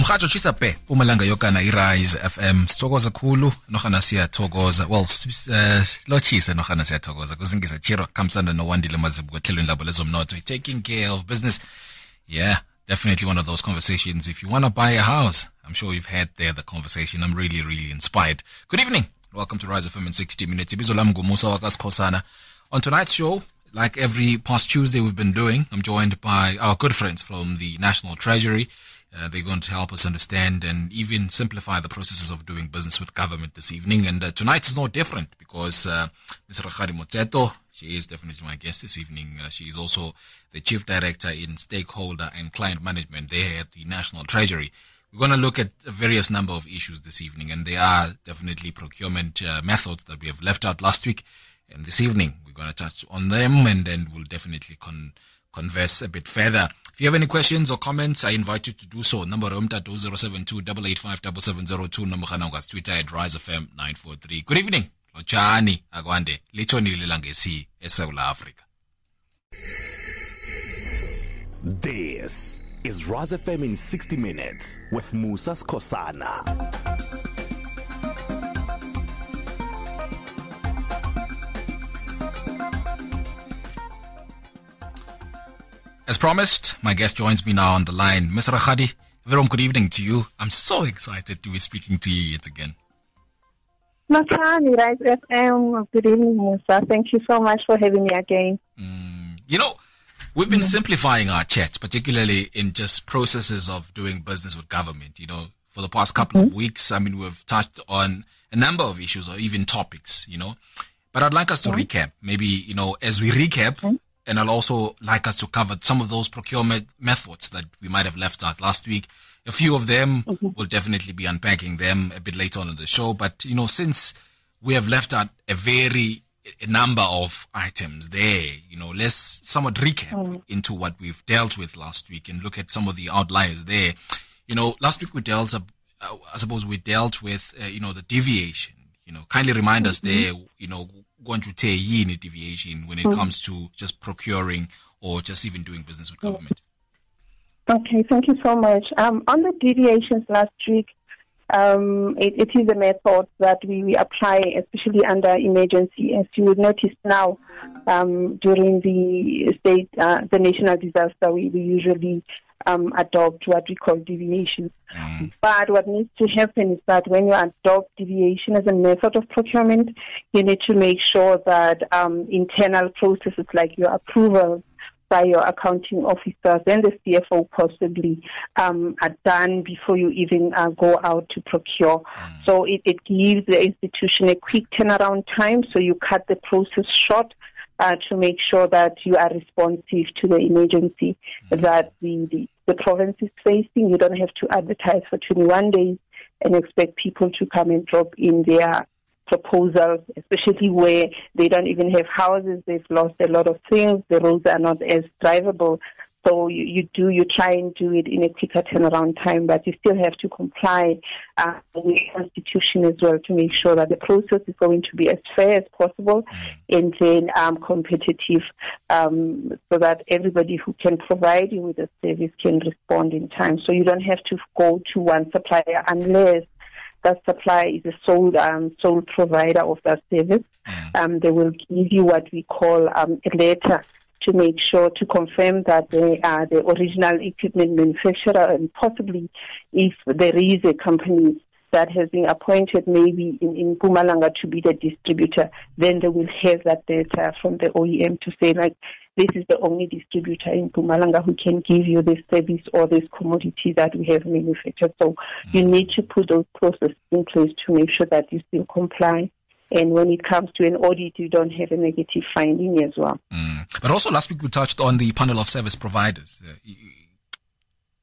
umhajo chisa pe umalanga yokana irise fm sithokoza khulu nohana siyathokoza. Well uh, lochise nohana siyathokoza. Kuzingisa chiro kamsanda nowandile mazibuko ehlelweni labo lezomnotho. Taking care of business. Yeah definitely one of those conversations. If you want to buy a house i'm sure you've had there the conversation. I'm really really inspired. Good evening. Welcome to rise fm in 60 minutes. Ibizo lam ngumusa wakasikhosana on tonight's show like every past tuesday we've been doing i'm joined by our good friends from the national treasury uh, they're going to help us understand and even simplify the processes of doing business with government this evening. And uh, tonight is no different because uh, Ms. Rakgadi Motseto, she is definitely my guest this evening. Uh, she is also the Chief Director in Stakeholder and Client Management there at the National Treasury. We're going to look at a various number of issues this evening, and there are definitely procurement uh, methods that we have left out last week. And this evening, we're going to touch on them, and then we'll definitely con- converse a bit further. If you have any questions or comments, I invite you to do so. Number umtat 072 885 number khana Twitter at RiseFM943. Good evening. Lotshani akwande litshonile langesi eSouth Africa. This is Rise FM in 60 minutes with Musa Skosana. As promised, my guest joins me now on the line. Mr. Rakgadi, very good evening to you. I'm so excited to be speaking to you yet again. FM. Good evening, Musa. Thank you so much for having me again. Mm, you know, we've been simplifying our chats, particularly in just processes of doing business with government. You know, for the past couple mm-hmm. of weeks, I mean, we've touched on a number of issues or even topics, you know. But I'd like us to mm-hmm. recap. Maybe, you know, as we recap, mm-hmm and I'll also like us to cover some of those procurement methods that we might have left out last week. A few of them mm-hmm. will definitely be unpacking them a bit later on in the show. But, you know, since we have left out a very a number of items there, you know, let's somewhat recap mm. into what we've dealt with last week and look at some of the outliers there. You know, last week we dealt, uh, I suppose we dealt with, uh, you know, the deviation. You know, kindly remind mm-hmm. us there, you know, going to take any deviation when it mm. comes to just procuring or just even doing business with government? Okay, thank you so much. Um, on the deviations last week, um, it, it is a method that we, we, apply, especially under emergency. As you would notice now, um, during the state, uh, the national disaster, we, we usually um, adopt what we call deviations. Mm. But what needs to happen is that when you adopt deviation as a method of procurement, you need to make sure that um, internal processes like your approval by your accounting officers and the CFO possibly um, are done before you even uh, go out to procure. Mm. So it, it gives the institution a quick turnaround time, so you cut the process short uh, to make sure that you are responsive to the emergency mm-hmm. that the, the, the province is facing. You don't have to advertise for 21 days and expect people to come and drop in their proposals, especially where they don't even have houses, they've lost a lot of things, the roads are not as drivable. So you, you do, you try and do it in a quicker turnaround time, but you still have to comply uh, with the constitution as well to make sure that the process is going to be as fair as possible mm. and then um, competitive um, so that everybody who can provide you with a service can respond in time. So you don't have to go to one supplier unless that supplier is a sole um, sole provider of that service. Mm. Um, they will give you what we call um, a letter to make sure to confirm that they are the original equipment manufacturer and possibly if there is a company that has been appointed maybe in, in Mpumalanga to be the distributor, then they will have that data from the OEM to say like this is the only distributor in Mpumalanga who can give you this service or this commodity that we have manufactured. So mm-hmm. you need to put those processes in place to make sure that you still comply and when it comes to an audit, you don't have a negative finding as well. Mm. But also last week we touched on the panel of service providers. Uh,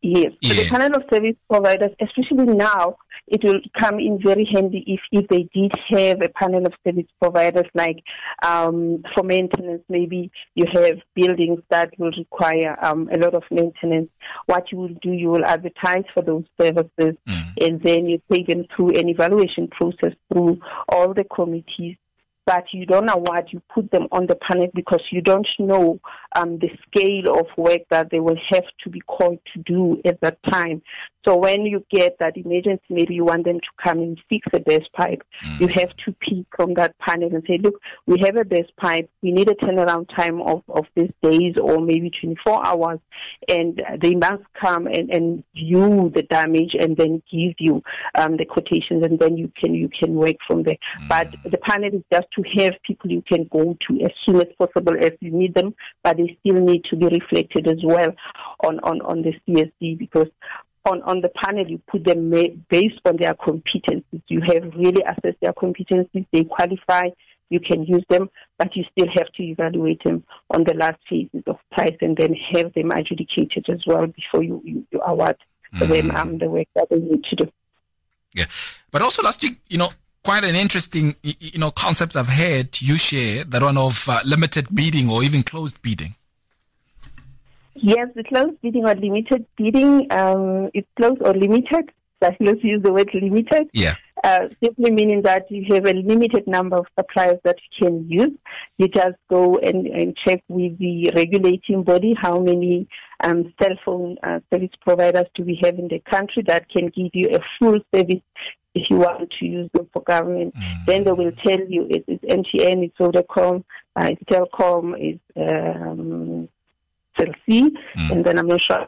yes, yeah. so the panel of service providers, especially now, it will come in very handy if, if they did have a panel of service providers like um, for maintenance, maybe you have buildings that will require um, a lot of maintenance. What you will do, you will advertise for those services mm. and then you take them through an evaluation process through all the committees but you don't award, you put them on the panel because you don't know um, the scale of work that they will have to be called to do at that time. So when you get that emergency, maybe you want them to come and fix a burst pipe, mm. you have to pick from that panel and say, look, we have a burst pipe, we need a turnaround time of, of these days or maybe 24 hours, and they must come and, and view the damage and then give you um, the quotations, and then you can you can work from there. Mm. But the panel is just to have people you can go to as soon as possible as you need them, but they still need to be reflected as well on, on, on the CSD because on, on the panel, you put them based on their competencies. You have really assessed their competencies, they qualify, you can use them, but you still have to evaluate them on the last phases of price and then have them adjudicated as well before you, you, you award mm. them um, the work that they need to do. Yeah. But also last week, you know, quite an interesting, you know, concepts I've heard you share, that one of uh, limited bidding or even closed bidding. Yes, the closed bidding or limited bidding, um, it's closed or limited. Let's use the word limited. Yeah. Uh, simply meaning that you have a limited number of suppliers that you can use. You just go and, and check with the regulating body how many um, cell phone uh, service providers do we have in the country that can give you a full service if you want to use them for government. Mm. Then they will tell you it is MTN, it's Vodacom, uh, it's Telkom, it's um, Cell C, mm. and then I'm not sure.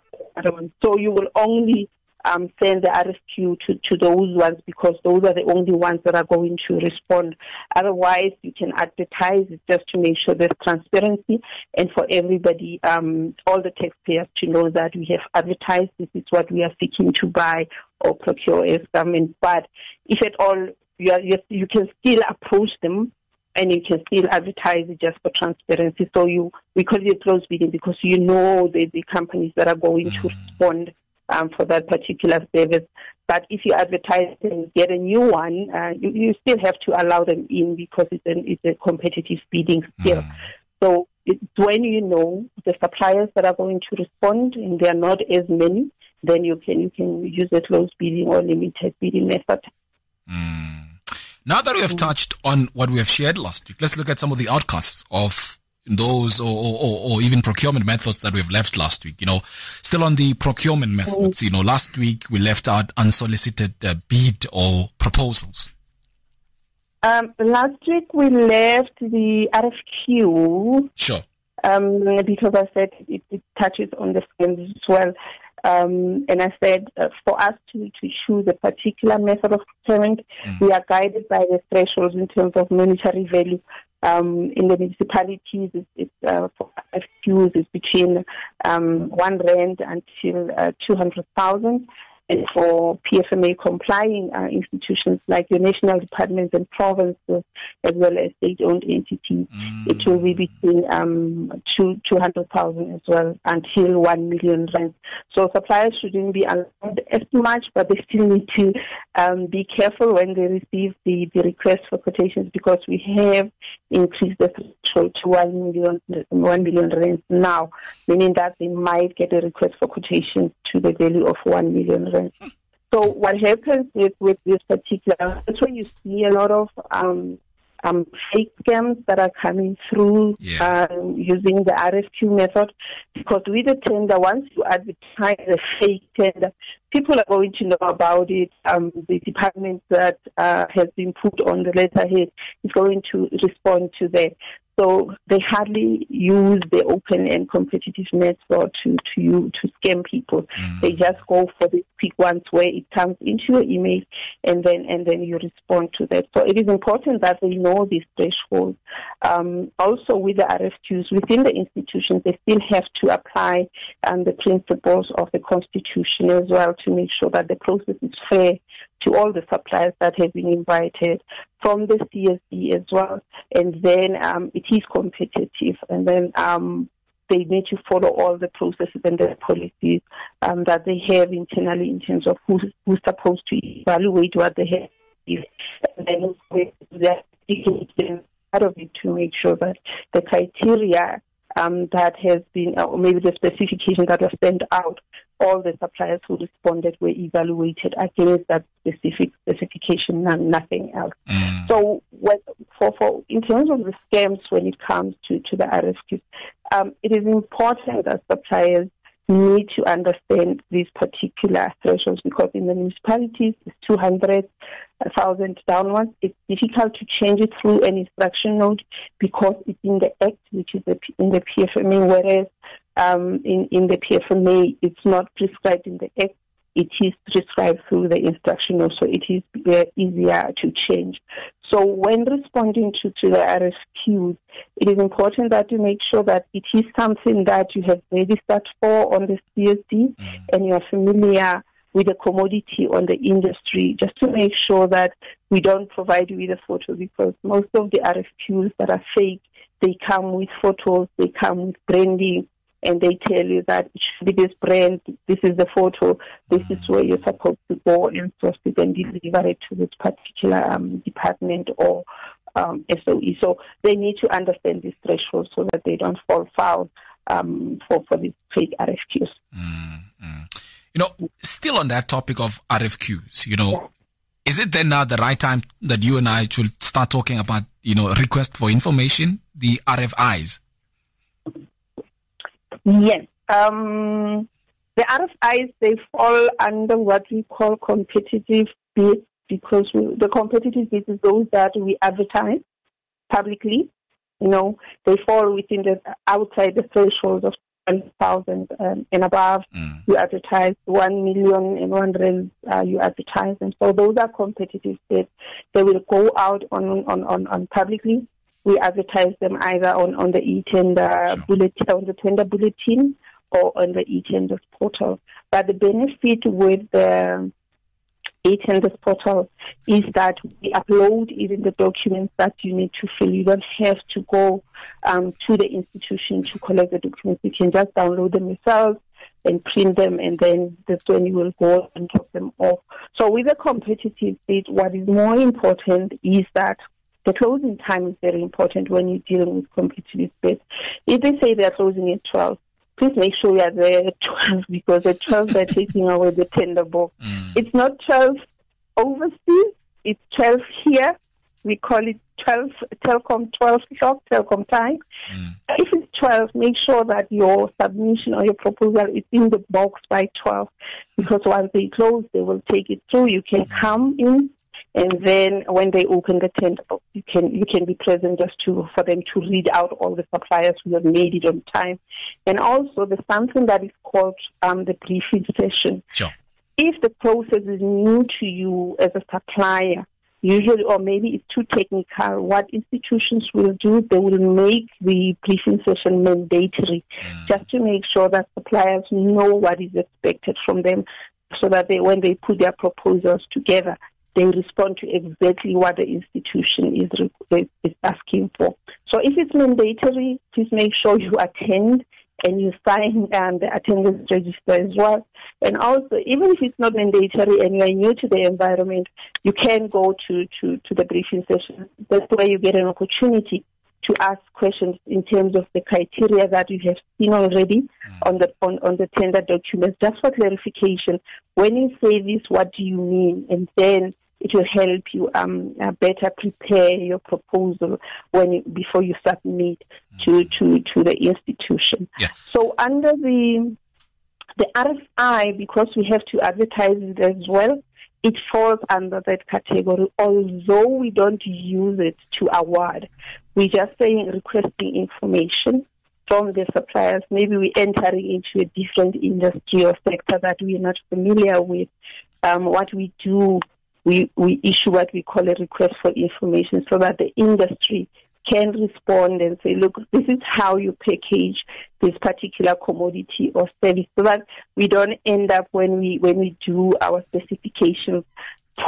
So you will only um, send the RFQ to, to those ones because those are the only ones that are going to respond. Otherwise, you can advertise it just to make sure there's transparency and for everybody, um, all the taxpayers to know that we have advertised this is what we are seeking to buy or procure as government. But if at all you, are, you can still approach them and you can still advertise it just for transparency. So you we call it a closed bidding because you know the, the companies that are going mm. to respond um, for that particular service. But if you advertise and get a new one, uh, you, you, still have to allow them in because it's, an, it's a competitive bidding still. Mm. So it's when you know the suppliers that are going to respond and there are not as many, then you can you can use a closed bidding or limited bidding method. Mm. Now that we have touched on what we have shared last week, let's look at some of the outcasts of those or, or, or, even procurement methods that we've left last week. You know, still on the procurement methods, you know, last week we left out unsolicited uh, bid or proposals. Um, last week we left the RFQ. Sure. Um, because I said it, it touches on the schemes as well. Um, and I said uh, for us to, to choose a particular method of procurement, mm. we are guided by the thresholds in terms of monetary value um, in the municipalities, it's, it's uh, for FQs, it's between um, one rand until uh, 200,000 and for PFMA complying uh, institutions like your national departments and provinces, as well as state-owned entities, mm. it will be between um, two, 200,000 as well until 1 million rand. So suppliers shouldn't be allowed as much, but they still need to um, be careful when they receive the, the request for quotations because we have increased the threshold to 1 million, 1 million rand now, meaning that they might get a request for quotations to the value of 1 million rand. So what happens with, with this particular, that's where you see a lot of um, um, fake scams that are coming through yeah. um, using the RFQ method. Because with the tender, once you advertise a fake tender, people are going to know about it. Um, the department that uh, has been put on the letterhead is going to respond to that. So they hardly use the open and competitive method to to you to scam people. Mm. They just go for the quick ones where it comes into your email and then and then you respond to that. So it is important that they know these thresholds. Um, also with the RFQs within the institutions, they still have to apply um, the principles of the constitution as well to make sure that the process is fair to all the suppliers that have been invited from the CSD as well. And then um, it is competitive. And then um, they need to follow all the processes and the policies um, that they have internally in terms of who's, who's supposed to evaluate what they have. And then they're part of it to make sure that the criteria um, that has been, or maybe the specification that was sent out, all the suppliers who responded were evaluated against that specific specification and nothing else. Mm. So, what, for, for in terms of the scams when it comes to, to the RFQs, um, it is important that suppliers need to understand these particular thresholds because in the municipalities it's 200,000 downwards. It's difficult to change it through an instruction note because it's in the Act, which is in the PFMA, whereas um, in, in the PFMA it's not prescribed in the Act. It is prescribed through the instruction note, so it is easier to change. So when responding to, to the RFQs, it is important that you make sure that it is something that you have registered for on the CSD mm. and you are familiar with the commodity on the industry, just to make sure that we don't provide you with a photo because most of the RFQs that are fake, they come with photos, they come with branding, and they tell you that it should be this brand, this is the photo, this is where you're supposed to go and source it and deliver it to this particular um, department or um, SOE. So they need to understand these thresholds so that they don't fall foul um, for, for these fake RFQs. Mm-hmm. You know, still on that topic of RFQs, you know, yeah. is it then now the right time that you and I should start talking about, you know, request for information, the RFIs? Yes. Um, the RFIs, they fall under what we call competitive bids because we, the competitive bids is those that we advertise publicly. You know, they fall within the outside the threshold of 1,000 um, and above. Mm. You advertise 1 million and 100 uh, you advertise. And so those are competitive bids. They will go out on, on, on, on publicly we advertise them either on, on the e-tender sure. bulletin, on the tender bulletin or on the e-tenders portal. But the benefit with the e-tenders portal is that we upload even the documents that you need to fill. You don't have to go um, to the institution to collect the documents. You can just download them yourself and print them, and then that's when you will go and drop them off. So with a competitive bid, what is more important is that the closing time is very important when you're dealing with competitive bids. If they say they're closing at 12, please make sure you're there at 12 because at 12 they're taking away the tender book. Mm. It's not 12 overseas, it's 12 here. We call it 12, Telkom 12 shop, Telkom time. Mm. If it's 12, make sure that your submission or your proposal is in the box by 12 because once they close, they will take it through. You can mm. come in and then when they open the book, you can you can be present just to for them to read out all the suppliers who have made it on time, and also there's something that is called um, the briefing session. Sure. If the process is new to you as a supplier, usually, or maybe it's too technical, what institutions will do, they will make the briefing session mandatory, mm. just to make sure that suppliers know what is expected from them, so that they, when they put their proposals together, they respond to exactly what the institution is, is asking for. So if it's mandatory, please make sure you attend and you sign um, the attendance register as well. And also, even if it's not mandatory and you are new to the environment, you can go to, to, to the briefing session. That's where you get an opportunity to ask questions in terms of the criteria that you have seen already mm. on the on, on the tender documents, just for clarification. When you say this, what do you mean? And then it will help you um, uh, better prepare your proposal when you, before you submit to, to, to the institution. Yeah. So under the the RFI, because we have to advertise it as well, it falls under that category. Although we don't use it to award, We're just saying requesting information from the suppliers. Maybe we're entering into a different industry or sector that we're not familiar with. Um, what we do we, we issue what we call a request for information so that the industry can respond and say, look, this is how you package this particular commodity or service so that we don't end up when we when we do our specifications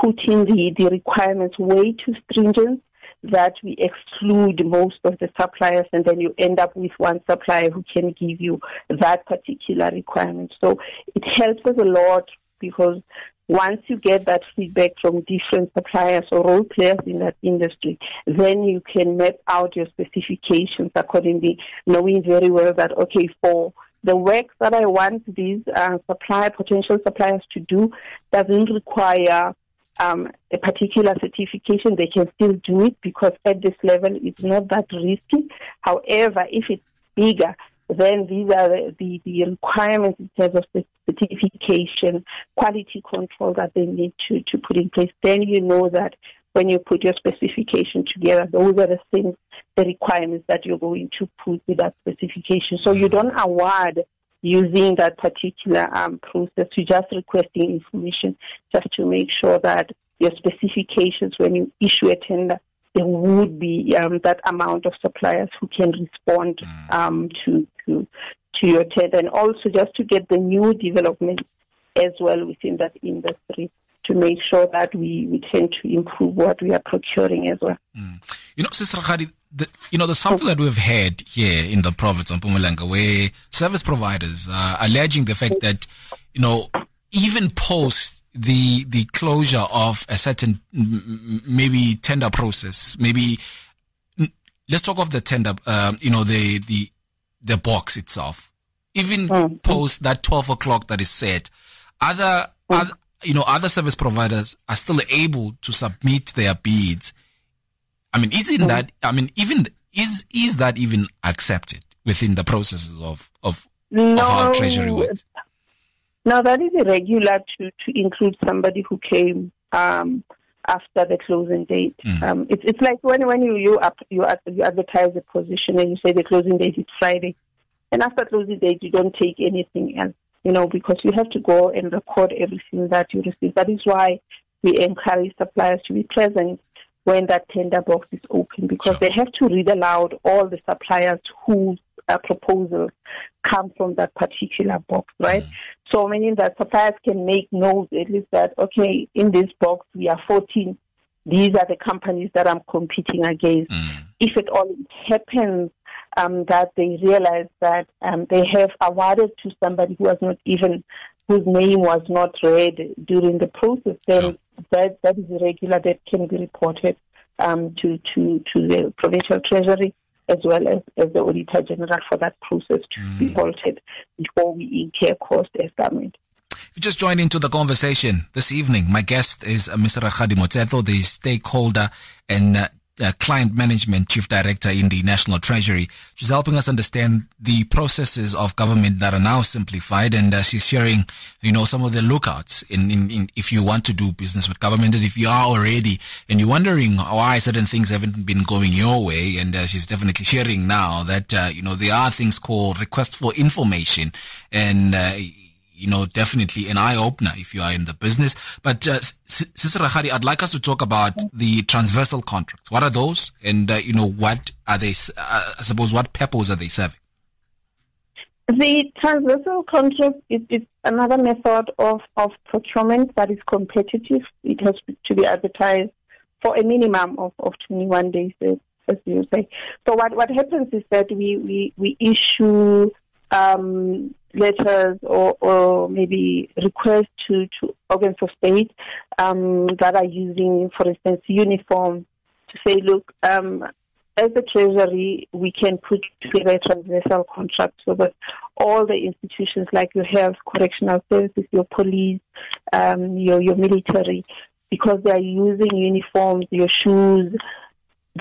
putting the, the requirements way too stringent that we exclude most of the suppliers and then you end up with one supplier who can give you that particular requirement. So it helps us a lot because once you get that feedback from different suppliers or role players in that industry, then you can map out your specifications accordingly, knowing very well that, okay, for the work that I want these uh, supply potential suppliers to do doesn't require um, a particular certification. They can still do it because at this level it's not that risky. However, if it's bigger, then these are the, the, the requirements in terms of certification, quality control that they need to, to put in place. Then you know that when you put your specification together, those are the things, the requirements that you're going to put with that specification. So you don't award using that particular um, process. You're just requesting information just to make sure that your specifications, when you issue a tender, there would be um, that amount of suppliers who can respond mm. um, to, to to your tender, and also just to get the new development as well within that industry to make sure that we, we tend to improve what we are procuring as well. Mm. You know, Sister Khadi, the, you know, the sample that we've had here in the province of Mpumalanga where service providers are alleging the fact that, you know, even post the, the closure of a certain, maybe tender process, maybe, let's talk of the tender, um, you know, the, the, the box itself, even mm. post that 12 o'clock that is set, other, mm. other, you know, other service providers are still able to submit their bids. I mean, isn't mm. that, I mean, even, is, is that even accepted within the processes of, of, no, of how Treasury works? No, that is irregular to, to include somebody who came, um, after the closing date. Mm. Um, it's it's like when when you you up, you, you advertise a position and you say the closing date is Friday, and after closing date you don't take anything else you know, because you have to go and record everything that you receive. That is why we encourage suppliers to be present when that tender box is open because sure. they have to read aloud all the suppliers whose uh, proposals come from that particular box, right? Mm. So meaning that suppliers can make notes at least that, okay, in this box we are 14. These are the companies that I'm competing against. Mm. If it all happens um, that they realize that um, they have awarded to somebody who was not even whose name was not read during the process, then sure. that that is irregular. That can be reported um, to to to the provincial treasury as well as, as the auditor general for that process to mm. be halted before we incur cost government. If you just joined into the conversation this evening, my guest is uh, Mr. Rakgadi Motseto, the stakeholder and uh, client management chief director in the National Treasury. She's helping us understand the processes of government that are now simplified, and uh, she's sharing, you know, some of the lookouts in, in, in, if you want to do business with government, and if you are already, and you're wondering why certain things haven't been going your way, and uh, she's definitely sharing now that uh, you know there are things called request for information, and uh, you know, definitely an eye opener if you are in the business. But, uh, Sister Rakgadi, I'd like us to talk about the transversal contracts. What are those? And, uh, you know, what are they, uh, I suppose, what purpose are they serving? The transversal contract is, is, another method of, of procurement that is competitive. It has to be advertised for a minimum of, of 21 days, as you say. So what, what happens is that we, we, we issue um, letters or, or maybe requests to, to organs of state um, that are using, for instance, uniform to say, look, um, as the Treasury, we can put together a transversal contract so that all the institutions like your health, correctional services, your police, um, your, your military, because they are using uniforms, your shoes,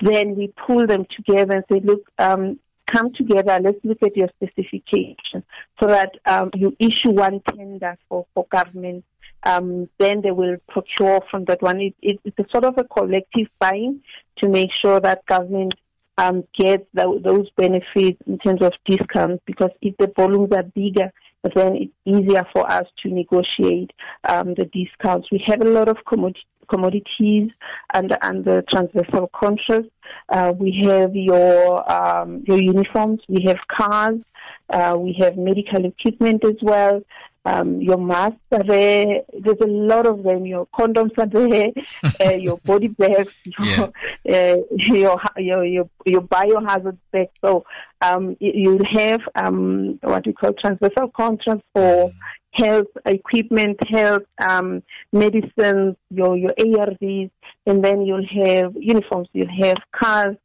then we pull them together and say, look, um, come together, let's look at your specification so that um, you issue one tender for, for government. Um, then they will procure from that one. It, it, it's a sort of a collective buying to make sure that government um, gets the, those benefits in terms of discounts because if the volumes are bigger, then it's easier for us to negotiate um, the discounts. We have a lot of commodity commodities and, and the transversal contracts. Uh, we have your um, your uniforms. We have cars. Uh, we have medical equipment as well. Um, your masks are there. There's a lot of them. Your condoms are there. uh, your body bags, your, yeah. uh, your, your your your biohazard bags. So um, you have um, what we call transversal contracts for health equipment, health um, medicines, your your ARVs, and then you'll have uniforms. You'll have cars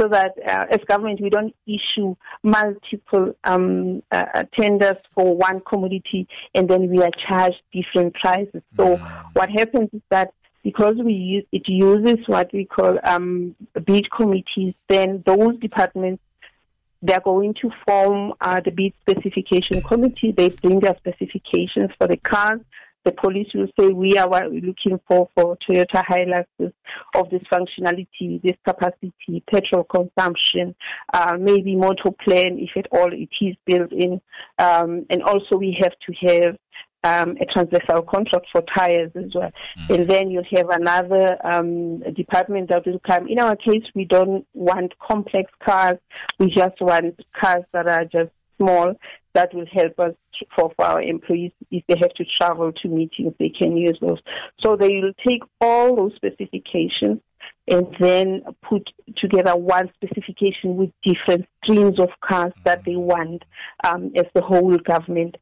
so that uh, as government we don't issue multiple um, uh, tenders for one commodity and then we are charged different prices. So mm. what happens is that because we use, it uses what we call um, bid committees, then those departments they're going to form uh, the bid specification committee. They bring their specifications for the cars the police will say we are what we're looking for for Toyota Hiluxes of this functionality, this capacity, petrol consumption, uh, maybe motor plan if at all it is built in, um, and also we have to have um, a transversal contract for tires as well. Mm. And then you'll have another um, department that will come. In our case, we don't want complex cars. We just want cars that are just small that will help us for, for our employees if they have to travel to meetings they can use those. So they will take all those specifications and then put together one specification with different streams of cars that they want um, as the whole government.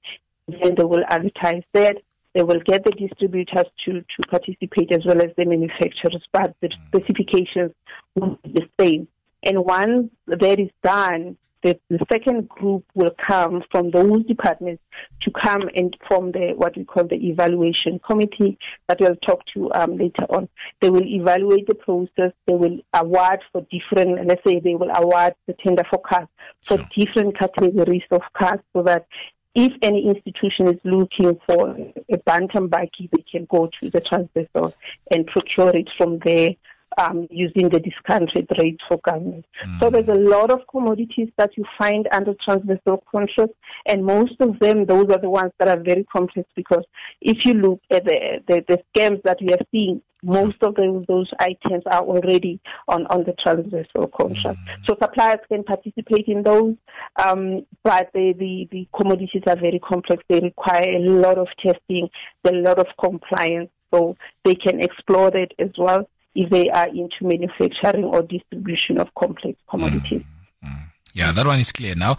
Then they will advertise that. They will get the distributors to, to participate as well as the manufacturers, but the specifications will be the same. And once that is done, the, the second group will come from those departments to come and form the what we call the evaluation committee that we'll talk to um, later on. They will evaluate the process. They will award for different, let's say they will award the tender for cars for sure. different categories of cars so that if any institution is looking for a bantam bike, they can go to the transversal and procure it from there um, using the discounted rates for government. Mm. So there's a lot of commodities that you find under transversal contracts, and most of them, those are the ones that are very complex because if you look at the, the, the scams that we are seeing, most of those, those items are already on, on the transversal contract. Mm. So suppliers can participate in those, um, but the, the, the commodities are very complex. They require a lot of testing, a lot of compliance. So they can explore that as well if they are into manufacturing or distribution of complex commodities. Mm, mm. Yeah, that one is clear now.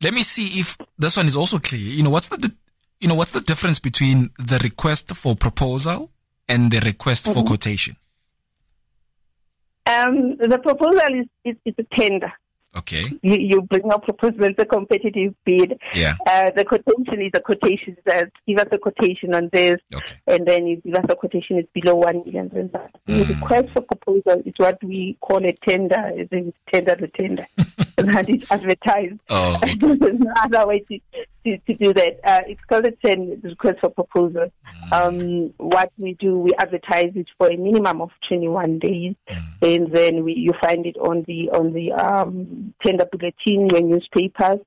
Let me see if this one is also clear. You know, what's the, you know, what's the difference between the request for proposal and the request mm-hmm. for quotation? Um, the proposal is, is, is a tender. Okay. You, you bring a proposal, it's a competitive bid. Yeah. Uh, the quotation is a quotation that give us a quotation on this, okay. and then you give us a quotation is below one million. Mm. The request for proposal is what we call a tender. It's tender the tender, and that is advertised. Oh, okay. There's no other way to, to, to do that. Uh, it's called a tender request for proposal. Mm. Um, what we do, we advertise it for a minimum of 21 days, mm. and then we you find it on the on the um, tender bulletin, your newspapers,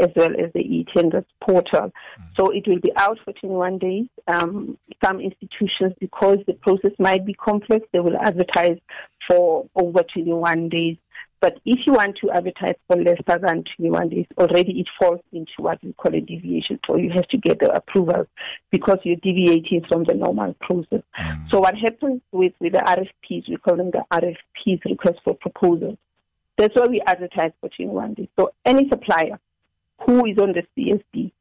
as well as the e-tenders portal. Mm-hmm. So it will be out for 21 days. Um, some institutions, because the process might be complex, they will advertise for over 21 days. But if you want to advertise for less than 21 days, already it falls into what we call a deviation. So you have to get the approval because you're deviating from the normal process. Mm. So what happens with, with the RFPs, we call them the RFPs, request for proposals. That's why we advertise for 21 days. So any supplier who is on the CSD,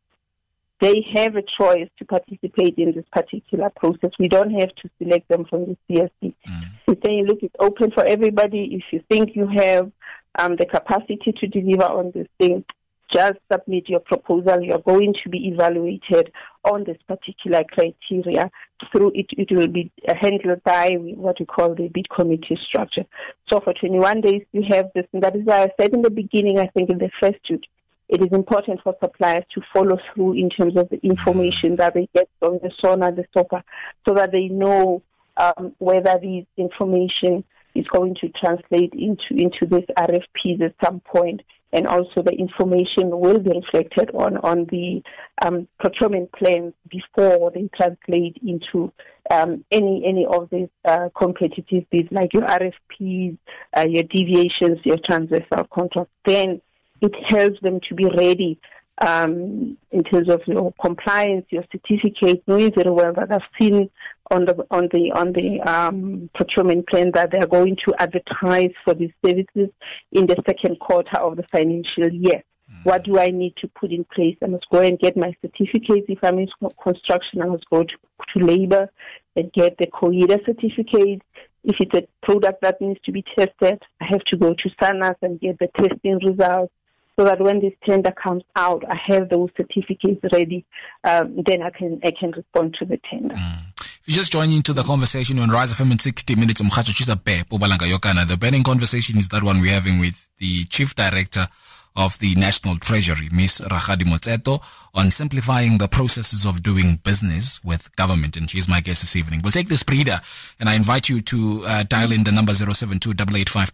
they have a choice to participate in this particular process. We don't have to select them from the CSD. Mm. We say, look, it's open for everybody. If you think you have um, the capacity to deliver on this thing, just submit your proposal. You're going to be evaluated on this particular criteria. Through it, it will be handled by what we call the bid committee structure. So for 21 days, you have this, and that is why I said in the beginning, I think in the first shoot, it is important for suppliers to follow through in terms of the information that they get from the SONA, the SOPA, so that they know um, whether this information is going to translate into into this RFPs at some point and also the information will be reflected on on the um, procurement plans before they translate into um, any any of these uh, competitive bids, like your RFPs, uh, your deviations, your transversal contracts. Then it helps them to be ready um, in terms of your compliance, your certificate, knowing very well that I've seen on the on the on the um, procurement plan that they are going to advertise for these services in the second quarter of the financial year. Mm. What do I need to put in place? I must go and get my certificates. If I'm in construction, I must go to, to labor and get the COIDA certificate. If it's a product that needs to be tested, I have to go to SANAS and get the testing results so that when this tender comes out, I have those certificates ready. Um, then I can I can respond to the tender. Mm. If you just join into the conversation on Rise FM in 60 minutes, the burning conversation is that one we're having with the Chief Director of the National Treasury, Ms. Rakgadi Motseto, on simplifying the processes of doing business with government. And she's my guest this evening. We'll take this breather and I invite you to uh, dial in the number 072 885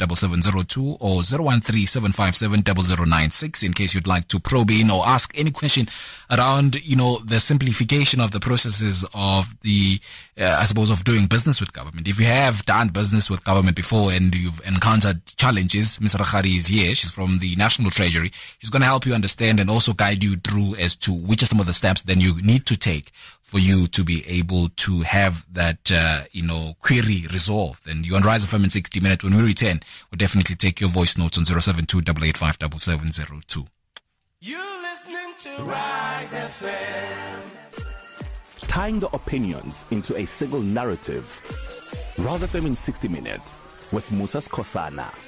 or 013 in case you'd like to probe in or ask any question around, you know, the simplification of the processes of the, uh, I suppose, of doing business with government. If you have done business with government before and you've encountered challenges, Ms. Rakgadi is here. She's from the National Treasury. She's going to help you understand and also guide you through as to which are some of the steps then you need to take for you to be able to have that, uh, you know, query resolved. And you're on Rise FM in 60 minutes. When we return, we'll definitely take your voice notes on 072 885 You listening to Rise FM. Tying the opinions into a single narrative. Rise FM in 60 minutes with Musa Kosana.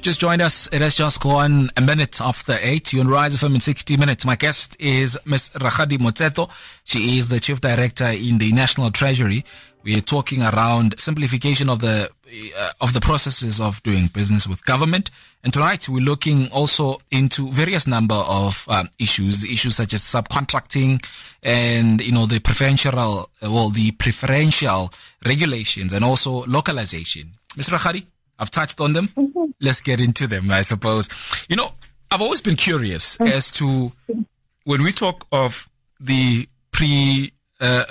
Just joined us, it has just gone a minute after eight. You on Rise FM in 60 minutes. My guest is Ms. Rakgadi Motseto. She is the Chief Director in the National Treasury. We are talking around simplification of the uh, of the processes of doing business with government. And tonight we're looking also into various number of um, issues, issues such as subcontracting and you know the preferential, uh, well, the preferential regulations and also localization. Ms. Rakgadi, I've touched on them. Mm-hmm let's get into them, I suppose. You know, I've always been curious mm. as to when we talk of the pre uh,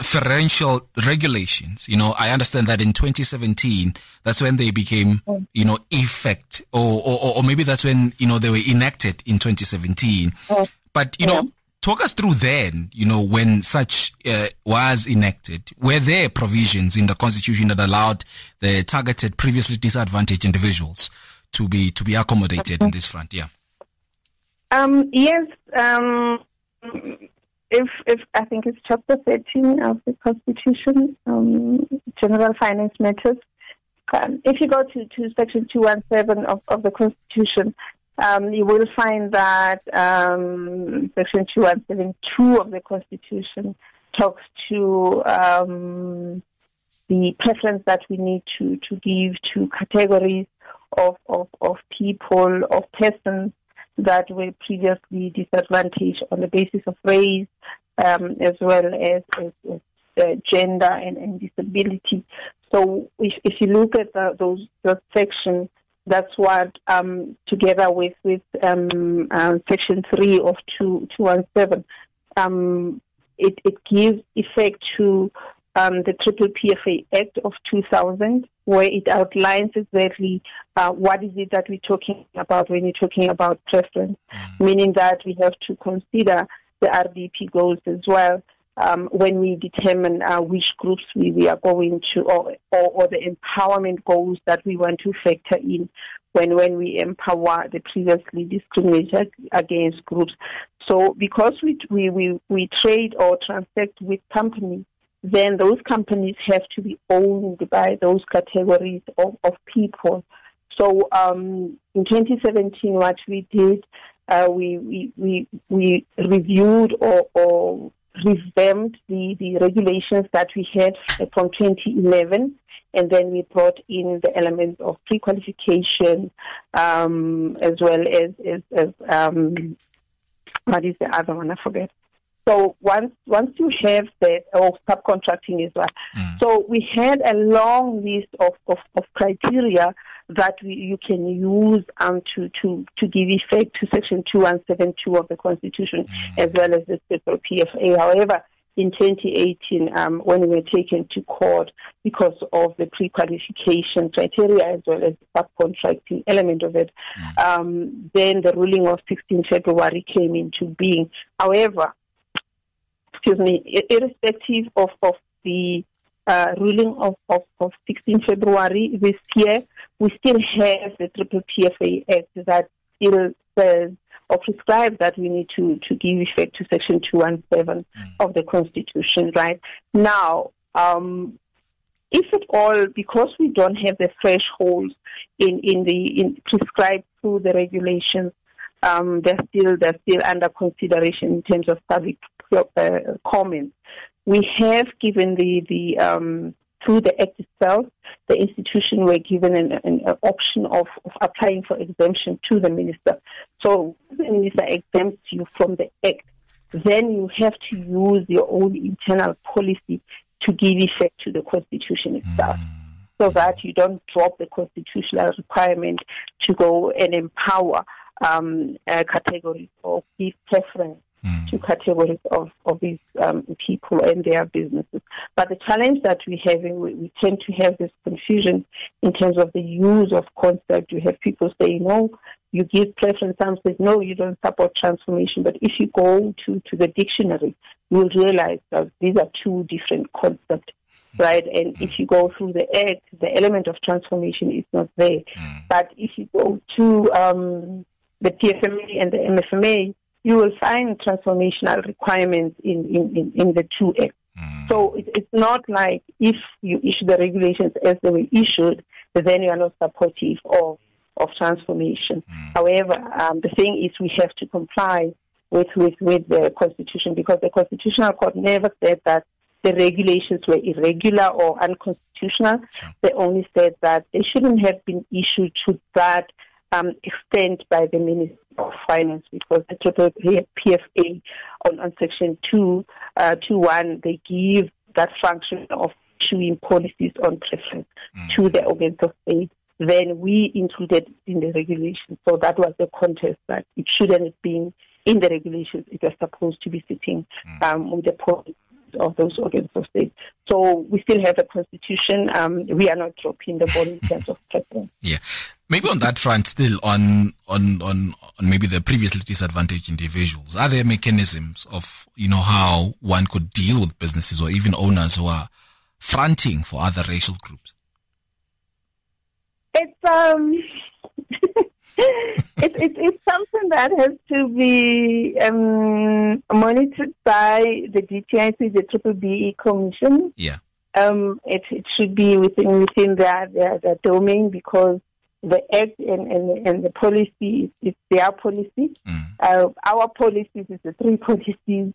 regulations. You know, I understand that in 2017, that's when they became, mm. you know, effect, or, or, or maybe that's when, you know, they were enacted in 2017. Mm. But, you know, talk us through then, you know, when such uh, was enacted, were there provisions in the constitution that allowed the targeted previously disadvantaged individuals to be to be accommodated in this front? Yeah. Um, yes. Um, if if I think it's chapter thirteen of the Constitution, um, General Finance Matters. Um, if you go to, to section two one seven of, of the Constitution, um, you will find that um, section two one seven two of the Constitution talks to um, the preference that we need to, to give to categories of, of, of people, of persons that were previously disadvantaged on the basis of race, um, as well as, as, as uh, gender and, and, disability. So if, if you look at the, those, those sections, that's what, um, together with with um, uh, Section three of two two one seven, um, it it gives effect to um, the Triple PFA Act of 2000, where it outlines exactly uh, what is it that we're talking about when you're talking about preference, mm. meaning that we have to consider the RDP goals as well um, when we determine uh, which groups we, we are going to, or, or, or the empowerment goals that we want to factor in when, when we empower the previously discriminated against groups. So because we, we, we, we trade or transact with companies then those companies have to be owned by those categories of, of people. So um, in 2017, what we did, uh, we, we, we, we reviewed or, or revamped the, the regulations that we had from 2011 and then we brought in the element of pre-qualification um, as well as, as, as um, what is the other one? I forget. So once once you have that, or subcontracting as well. Mm. So we had a long list of, of, of criteria that we, you can use um, to, to, to give effect to Section 2172 of the Constitution mm. as well as the special PFA. However, in 2018 um, when we were taken to court because of the pre-qualification criteria as well as the subcontracting element of it. Mm. Um, then the ruling of 16 February came into being. However, excuse me, irrespective of, of the uh, ruling of, of, of 16 February this year, we still have the Triple PFA Act that still says or prescribes that we need to, to give effect to Section 217 mm. of the Constitution, right? Now, um, if at all, because we don't have the thresholds in, in the in prescribed through the regulations, um, they're still they're still under consideration in terms of public uh, comments. We have given the the um, through the Act itself, the institution were given an, an, option of, of, applying for exemption to the minister. So if the minister exempts you from the Act. Then you have to use your own internal policy to give effect to the Constitution itself. Mm. So that you don't drop the constitutional requirement to go and empower um, categories or give preference mm. to categories of, of these um, people and their businesses. But the challenge that we have, we, we tend to have this confusion in terms of the use of concept. You have people say, no, you give preference. Some say, no, you don't support transformation. But if you go to, to the dictionary, you'll realize that these are two different concepts right? And mm. if you go through the act, the element of transformation is not there. Mm. But if you go to um, the PFMA and the MFMA, you will find transformational requirements in, in, in, in the two acts. Mm. So it, it's not like if you issue the regulations as they were issued, then you are not supportive of, of transformation. Mm. However, um, the thing is we have to comply with, with, with the Constitution because the Constitutional Court never said that the regulations were irregular or unconstitutional. Sure. They only said that they shouldn't have been issued to that um, extent by the Minister of Finance because the triple PFA on, on Section 2, uh, 1, they give that function of issuing policies on preference mm. to the organs of state. Then we included in the regulations. So that was the contest that it shouldn't have been in the regulations. It was supposed to be sitting mm. um, with the policies of those organs of state. So we still have a constitution. Um, we are not dropping the ball in terms of preference. Yeah. Maybe on that front, still on, on, on, on maybe the previously disadvantaged individuals, are there mechanisms of, you know, how one could deal with businesses or even owners who are fronting for other racial groups? It's, um, it's, it's, it's something that has to be um, monitored by the DTIC, the Triple BE Commission. Yeah. Um, it, it should be within within their, their, their domain because the act and, and, and the policy is, is their policy. Mm. Uh, our policies is the three policies.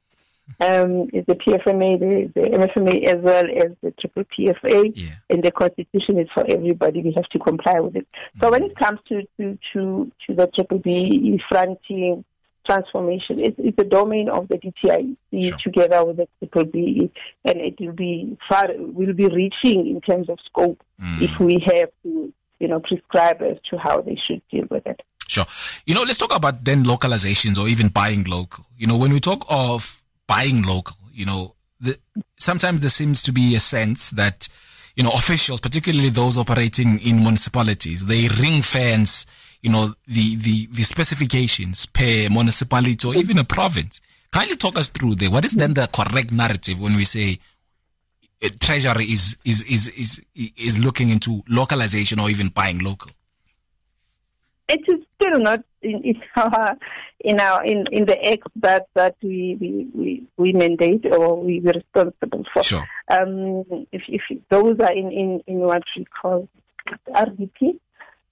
Um, is the PFMA, the, the MFMA, as well as the triple PFA, yeah. and the Constitution is for everybody. We have to comply with it. Mm. So when it comes to to to, to the triple B fronting transformation, it's, it's the domain of the DTIC sure. together with the triple B, and it will be far will be reaching in terms of scope mm. if we have to you know, prescribe as to how they should deal with it. Sure. You know, let's talk about then localizations or even buying local. You know, when we talk of buying local, you know, the, sometimes there seems to be a sense that, you know, officials, particularly those operating in municipalities, they ring fence, you know, the, the, the specifications per municipality or even a province. Kindly talk us through there. What is then the correct narrative when we say uh, treasury is, is, is, is, is looking into localization or even buying local? It is still not in, in our in our in, in the acts that that we we, we, we mandate or we were responsible for. Sure. Um, if, if those are in, in, in what we call RDP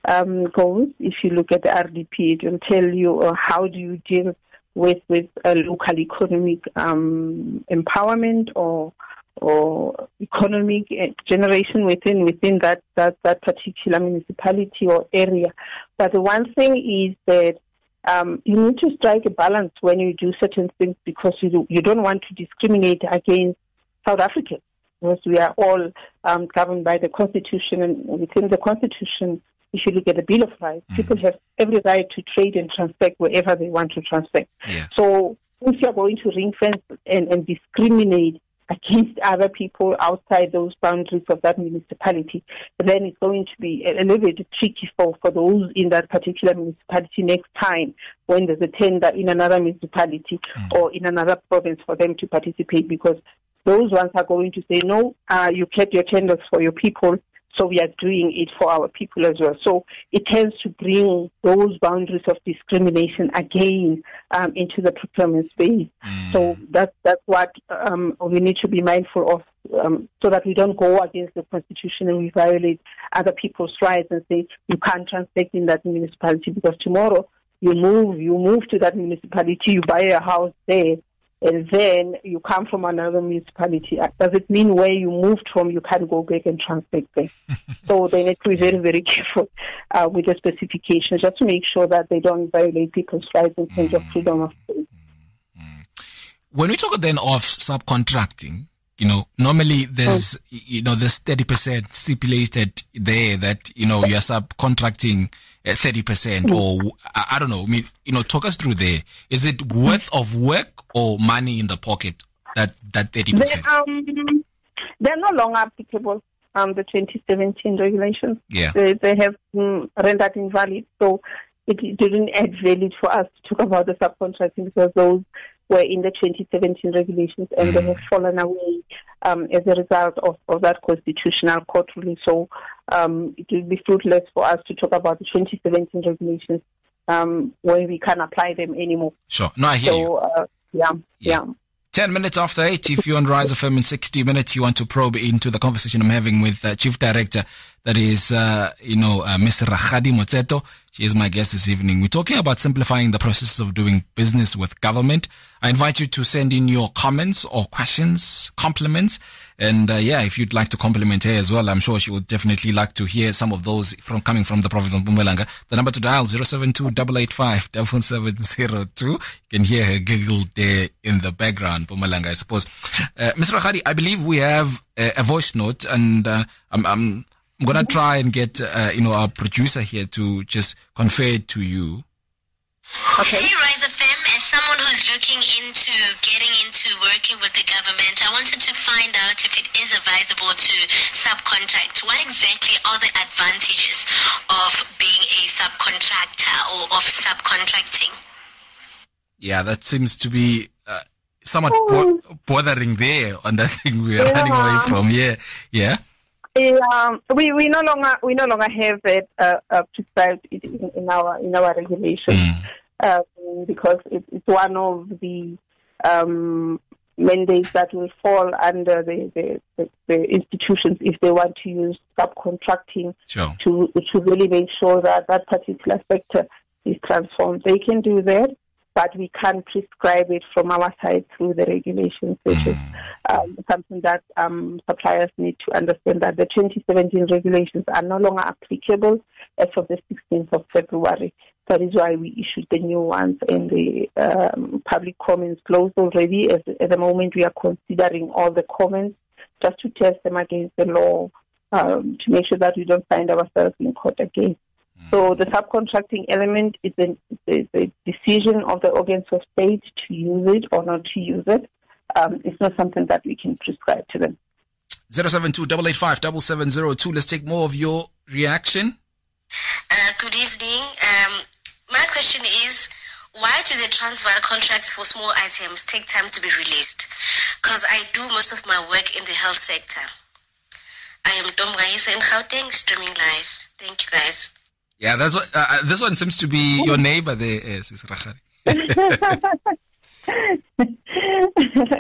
um, goals, if you look at the RDP, it will tell you uh, how do you deal with with a local economic um, empowerment or or economic generation within within that, that that particular municipality or area. But the one thing is that um, you need to strike a balance when you do certain things because you do, you don't want to discriminate against South Africans because we are all um, governed by the constitution and within the constitution if you look at the Bill of Rights, mm-hmm. people have every right to trade and transact wherever they want to transact. Yeah. So if you're going to ring fence and, and discriminate against other people outside those boundaries of that municipality, then it's going to be a little bit tricky for, for those in that particular municipality next time when there's a tender in another municipality mm. or in another province for them to participate because those ones are going to say, no, uh, you kept your tenders for your people so we are doing it for our people as well. So it tends to bring those boundaries of discrimination again um, into the procurement space. Mm. So that's that's what um, we need to be mindful of, um, so that we don't go against the constitution and we violate other people's rights and say you can't transact in that municipality because tomorrow you move you move to that municipality, you buy a house there and then you come from another municipality, uh, does it mean where you moved from you can't go back and transpect there? so they need to be very, very careful uh, with the specifications just to make sure that they don't violate people's rights in terms of freedom of speech. Mm. When we talk then of subcontracting, you know, normally there's, mm. you know, there's 30% stipulated there that, you know, you're subcontracting 30% mm. or I, don't know. I mean, you know, talk us through there. Is it worth of work or money in the pocket that, that 30%? They, um, they're no longer applicable. Um, the 2017 regulations. Yeah. They, they have um, rendered invalid. So it, it didn't add value for us to talk about the subcontracting because those were in the 2017 regulations and mm. they have fallen away um, as a result of, of that constitutional court ruling. So um, it will be fruitless for us to talk about the 2017 regulations um, when we can't apply them anymore. Sure. No, I hear so, you. Uh, yeah, yeah. yeah. 10 minutes after 8, if you're on Rise FM in 60 minutes, you want to probe into the conversation I'm having with uh, Chief Director, that is, uh, you know, uh, Ms. Rakgadi Motseto. She is my guest this evening. We're talking about simplifying the process of doing business with government. I invite you to send in your comments or questions, compliments. And uh, yeah, if you'd like to compliment her as well, I'm sure she would definitely like to hear some of those from coming from the province of Mpumalanga. The number to dial 072 You can hear her giggle there in the background, Mpumalanga, I suppose. Uh, Ms. Rakgadi, I believe we have a, a voice note and uh, I'm, I'm, I'm going to try and get, uh, you know, our producer here to just convey it to you. Okay. Hey, Rise FM, as someone who's looking into getting into working with the government, I wanted to find out if it is advisable to subcontract. What exactly are the advantages of being a subcontractor or of subcontracting? Yeah, that seems to be uh, somewhat bo- bothering there on that thing we are yeah. running away from. Yeah, yeah. Yeah, we, we no longer we no longer have it uh, uh, prescribed in, in our in our regulations. Mm um, because it, it's one of the um, mandates that will fall under the, the, the, the, institutions if they want to use subcontracting sure. to to really make sure that that particular sector is transformed. They can do that, but we can't prescribe it from our side through the regulations, which is mm. um, something that um, suppliers need to understand that the 2017 regulations are no longer applicable as of the 16th of February. That is why we issued the new ones and the um, public comments closed already. As, at the moment, we are considering all the comments just to test them against the law um, to make sure that we don't find ourselves in court again. So the subcontracting element is the, is a, decision of the organs of state to use it or not to use it. Um, it's not something that we can prescribe to them. 072 Let's take more of your reaction. Uh, good evening. Um, my question is, why do the transfer contracts for small items take time to be released? Because I do most of my work in the health sector. I am Dom Gaisa in Gauteng, streaming live. Thank you, guys. Yeah, that's what, uh, uh, this one seems to be your neighbor there, uh, Sis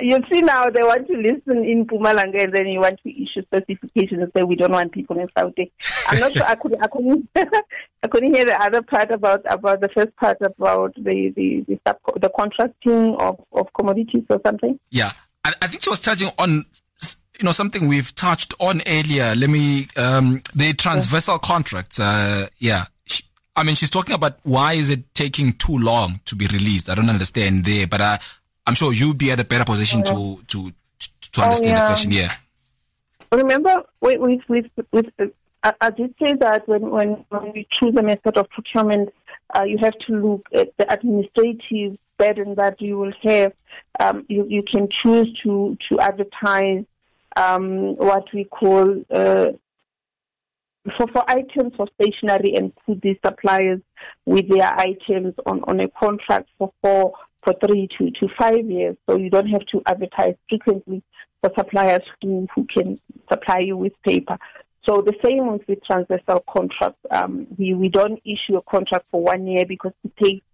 you see now they want to listen in Mpumalanga and then you want to issue specifications and say we don't want people in Gauteng. I'm not sure I couldn't I couldn't I couldn't hear the other part about about the first part about the the the, sub, the contracting of, of commodities or something. Yeah. I, I think she was touching on you know something we've touched on earlier. Let me um the transversal contracts. Uh yeah. I mean, she's talking about why is it taking too long to be released. I don't understand there, but uh, I'm sure you'll be at a better position yeah. to, to to understand oh, yeah. the question. Yeah. Remember, with with with, with uh, I did say that when when when we choose a method of procurement, uh, you have to look at the administrative burden that you will have. Um, you you can choose to to advertise um, what we call uh, for, for items for stationery and these suppliers with their items on, on a contract for four, for three to, to five years. So you don't have to advertise frequently for suppliers who, who can supply you with paper. So the same with the transversal contracts. Um, we, we don't issue a contract for one year because it takes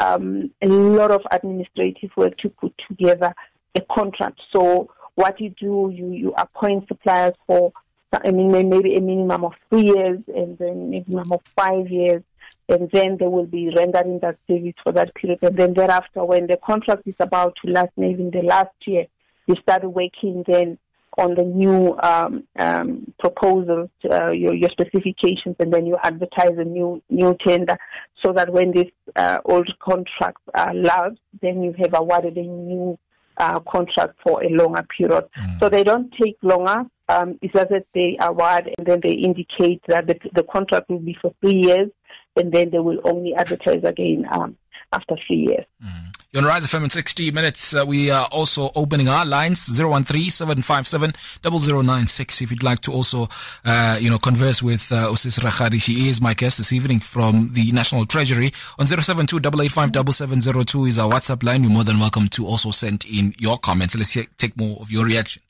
um, a lot of administrative work to put together a contract. So what you do, you, you appoint suppliers for I mean, maybe a minimum of three years and then a minimum of five years, and then they will be rendering that service for that period. And then thereafter, when the contract is about to last, maybe in the last year, you start working then on the new um, um, proposals, uh, your, your specifications, and then you advertise a new new tender, so that when these uh, old contracts are lapsed, then you have awarded a new uh, contract for a longer period. Mm. So they don't take longer. Um, it's that they award and then they indicate that the, the contract will be for three years and then they will only advertise again um, after three years. Mm. You're on Rise FM in 60 minutes. Uh, we are also opening our lines 013-757-0096 if you'd like to also, uh, you know, converse with uh, Usis Rakgadi. She is my guest this evening from the National Treasury. On 072 885 is our WhatsApp line. You're more than welcome to also send in your comments. Let's take more of your reaction.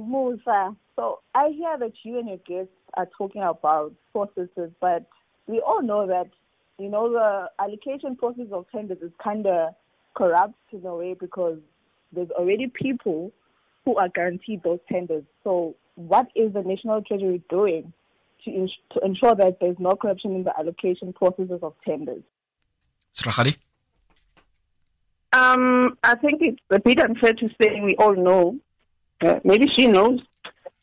Musa, so I hear that you and your guests are talking about processes, but we all know that, you know, the allocation process of tenders is kind of corrupt in a way because there's already people who are guaranteed those tenders. So, what is the National Treasury doing to, ins- to ensure that there's no corruption in the allocation processes of tenders? Srachari? Um, I think it's a bit unfair to say we all know. Uh, maybe she knows,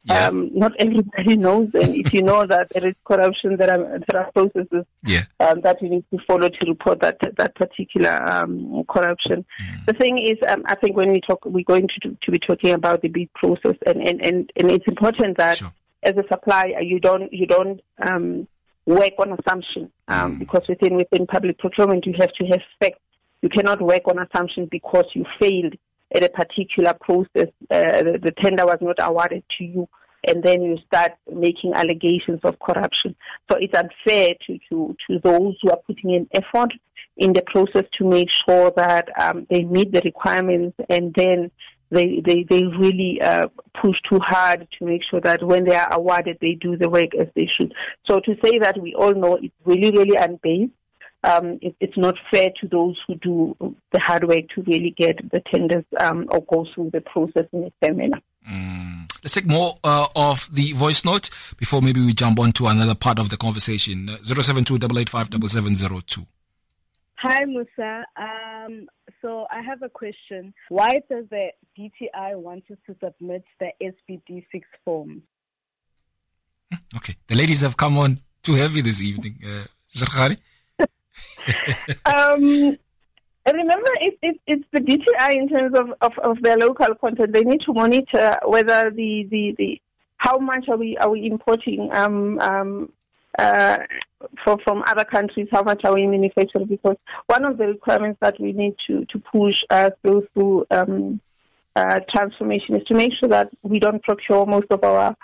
yeah. Um, not everybody knows, and if you know that there is corruption, there are there are processes yeah. um, that you need to follow to report that that particular um, corruption. Mm. The thing is, um, I think when we talk, we're going to to be talking about the big process, and and and, and it's important that sure. as a supplier, you don't you don't um, work on assumption um, mm. because within within public procurement, you have to have facts. You cannot work on assumption because you failed at a particular process, uh, the, the tender was not awarded to you, and then you start making allegations of corruption. So it's unfair to, to, to those who are putting in effort in the process to make sure that um, they meet the requirements and then they, they, they really uh, push too hard to make sure that when they are awarded, they do the work as they should. So to say that we all know it's really, really unbased um, it, it's not fair to those who do the hard work to really get the tenders um, or go through the process in a fair manner. Mm. Let's take more uh, of the voice note before maybe we jump on to another part of the conversation. Uh, 072 Hi, Musa. Um, so I have a question. Why does the DTI want us to submit the SBD 6 form? Hmm, okay. The ladies have come on too heavy this evening. Uh, Zarkhari? um, remember, it, it, it's the DTI in terms of, of, of their local content. They need to monitor whether the, the, the how much are we are we importing um, um, uh, for, from other countries, how much are we manufacturing? Because one of the requirements that we need to, to push uh, through, through um, uh, transformation is to make sure that we don't procure most of our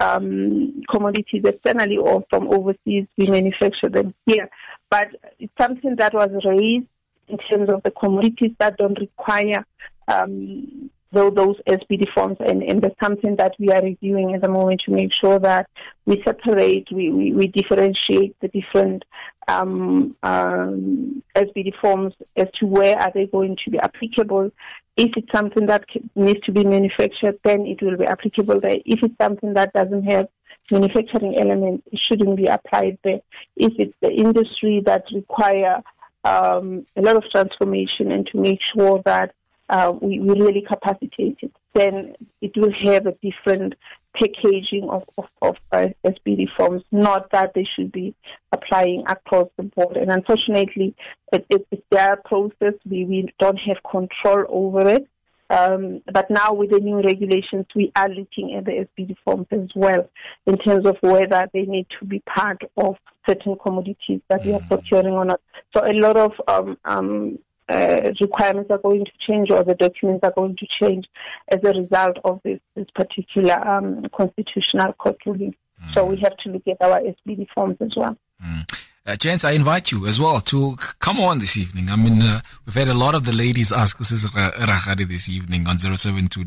um, commodities externally or from overseas. We manufacture them here. But it's something that was raised in terms of the commodities that don't require um, those SBD forms, and, and that's something that we are reviewing at the moment to make sure that we separate, we, we, we differentiate the different um, um, SBD forms as to where are they going to be applicable. If it's something that needs to be manufactured, then it will be applicable there. If it's something that doesn't have manufacturing element, shouldn't be applied there. If it's the industry that require um, a lot of transformation and to make sure that uh, we, we really capacitate it, then it will have a different packaging of, of, of uh, SBD forms, not that they should be applying across the board. And unfortunately, it, it, it's their process. We, we don't have control over it. Um, but now with the new regulations, we are looking at the SBD forms as well in terms of whether they need to be part of certain commodities that mm. we are mm. procuring or not. So a lot of um, um, uh, requirements are going to change or the documents are going to change as a result of this, this particular um, constitutional court ruling. Mm. So we have to look at our SBD forms as well. Mm. Uh, James, I invite you as well to come on this evening. I mean, uh, we've had a lot of the ladies ask us this evening on 072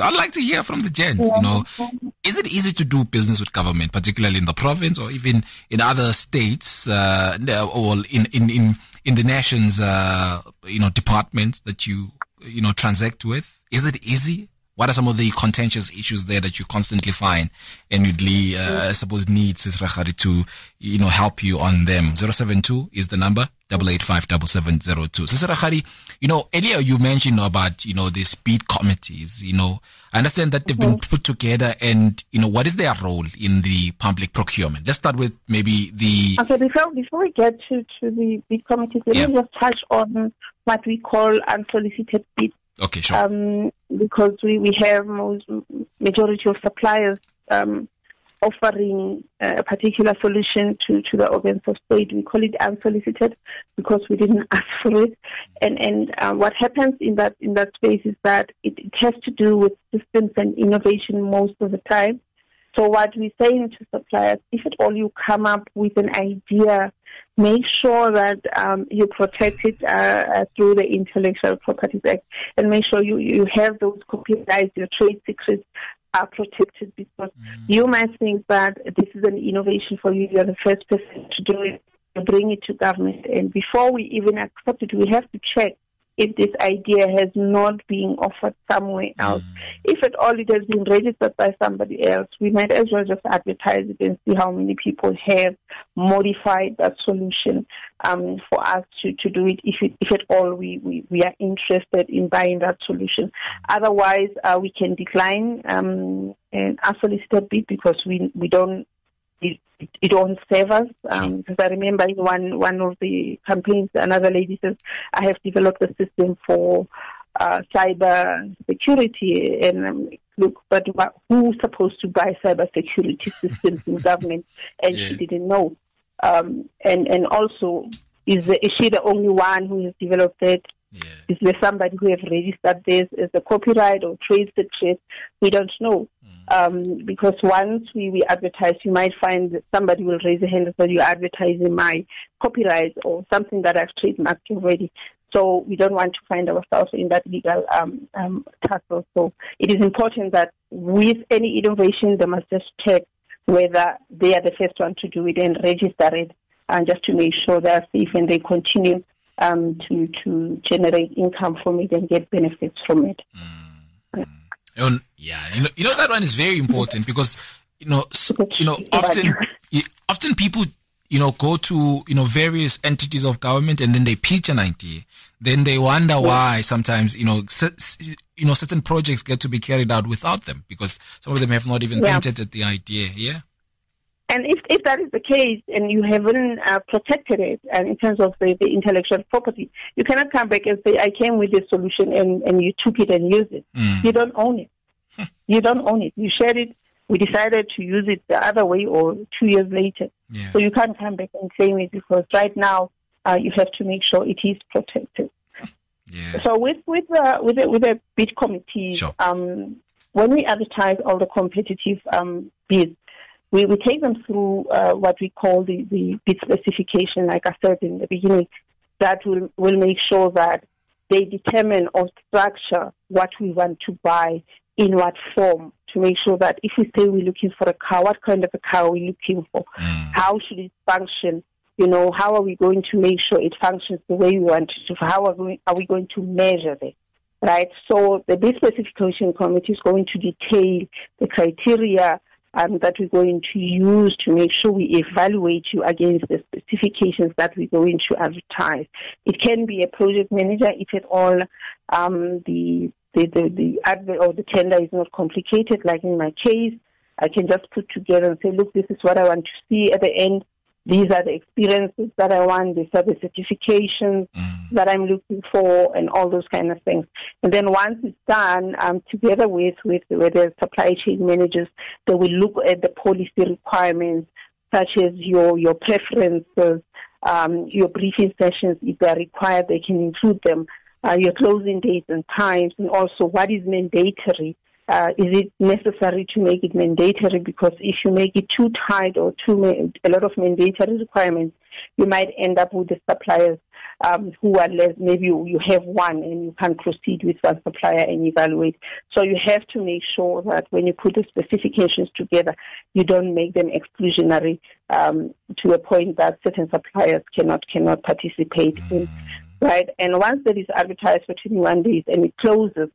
I'd like to hear from the gents, you know, is it easy to do business with government, particularly in the province or even in other states, uh, or in, in, in, in the nation's, uh, you know, departments that you, you know, transact with? Is it easy? What are some of the contentious issues there that you constantly find and you'd uh, I suppose needs Sis to, you know, help you on them? 072 is the number, 885 Sis you know, earlier you mentioned about, you know, these bid committees, you know, I understand that they've been put together and, you know, what is their role in the public procurement? Let's start with maybe the. Okay, before, before we get to, to the bid committees, let yeah. me just touch on what we call unsolicited bids Okay, sure. Um, because we, we have most majority of suppliers um, offering a particular solution to, to the organs of state. We call it unsolicited because we didn't ask for it. And and uh, what happens in that in that space is that it, it has to do with systems and innovation most of the time. So what we're saying to suppliers, if at all you come up with an idea make sure that um, you protect it uh, uh, through the Intellectual Property Act and make sure you, you have those copyrights, your trade secrets are protected because mm. you might think that this is an innovation for you. You're the first person to do it. You bring it to government. And before we even accept it, we have to check if this idea has not been offered somewhere else. Mm. If at all it has been registered by somebody else, we might as well just advertise it and see how many people have modified that solution um, for us to, to do it if, it, if at all we, we, we are interested in buying that solution. Otherwise, uh, we can decline um, an unsolicited bid because we, we don't it, it won't save us. Um, because I remember in one one of the campaigns, another lady says, "I have developed a system for uh, cyber security." And um, look, but who's supposed to buy cyber security systems in government? And yeah. she didn't know. Um, and and also, is, is she the only one who has developed it? Yeah. Is there somebody who have registered this as a copyright or trade secret? We don't know. Um, because once we, we advertise, you might find that somebody will raise a hand and say, you're advertising my copyright or something that I've trademarked already. So we don't want to find ourselves in that legal um, um, tussle. So it is important that with any innovation, they must just check whether they are the first one to do it and register it, and just to make sure they are safe and they continue um, to to generate income from it and get benefits from it. Mm. Mm. Yeah, you know, you know that one is very important because you know, you know, often, often people, you know, go to you know various entities of government and then they pitch an idea. Then they wonder why sometimes you know, you know, certain projects get to be carried out without them because some of them have not even yeah. at the idea. Yeah. And if, if that is the case and you haven't uh, protected it and in terms of the, the intellectual property, you cannot come back and say, I came with this solution and, and you took it and used it. Mm. You don't own it. you don't own it. You shared it. We decided to use it the other way or two years later. Yeah. So you can't come back and claim it because right now uh, you have to make sure it is protected. Yeah. So with with uh, with a, with a bid committee, sure. um, when we advertise all the competitive um, bids, we, we take them through uh, what we call the, the bid specification, like I said in the beginning, that will, will make sure that they determine or structure what we want to buy in what form to make sure that if we say we're looking for a car, what kind of a car are we looking for? Mm. How should it function? You know, how are we going to make sure it functions the way we want it to? How are we, are we going to measure it? Right? So the bid specification committee is going to detail the criteria um, that we're going to use to make sure we evaluate you against the specifications that we're going to advertise. It can be a project manager if at all um, the the the, the advert or the tender is not complicated, like in my case. I can just put together and say, look, this is what I want to see at the end. These are the experiences that I want. These are the certifications mm. that I'm looking for, and all those kind of things. And then once it's done, um, together with with with the supply chain managers, they will look at the policy requirements, such as your your preferences, um, your briefing sessions. If they are required, they can include them. Uh, your closing dates and times, and also what is mandatory uh, is it necessary to make it mandatory? Because if you make it too tight or too a lot of mandatory requirements, you might end up with the suppliers um, who are less. Maybe you, you have one and you can proceed with one supplier and evaluate. So you have to make sure that when you put the specifications together, you don't make them exclusionary um, to a point that certain suppliers cannot cannot participate in. Right, and once that is advertised for 21 days and it closes,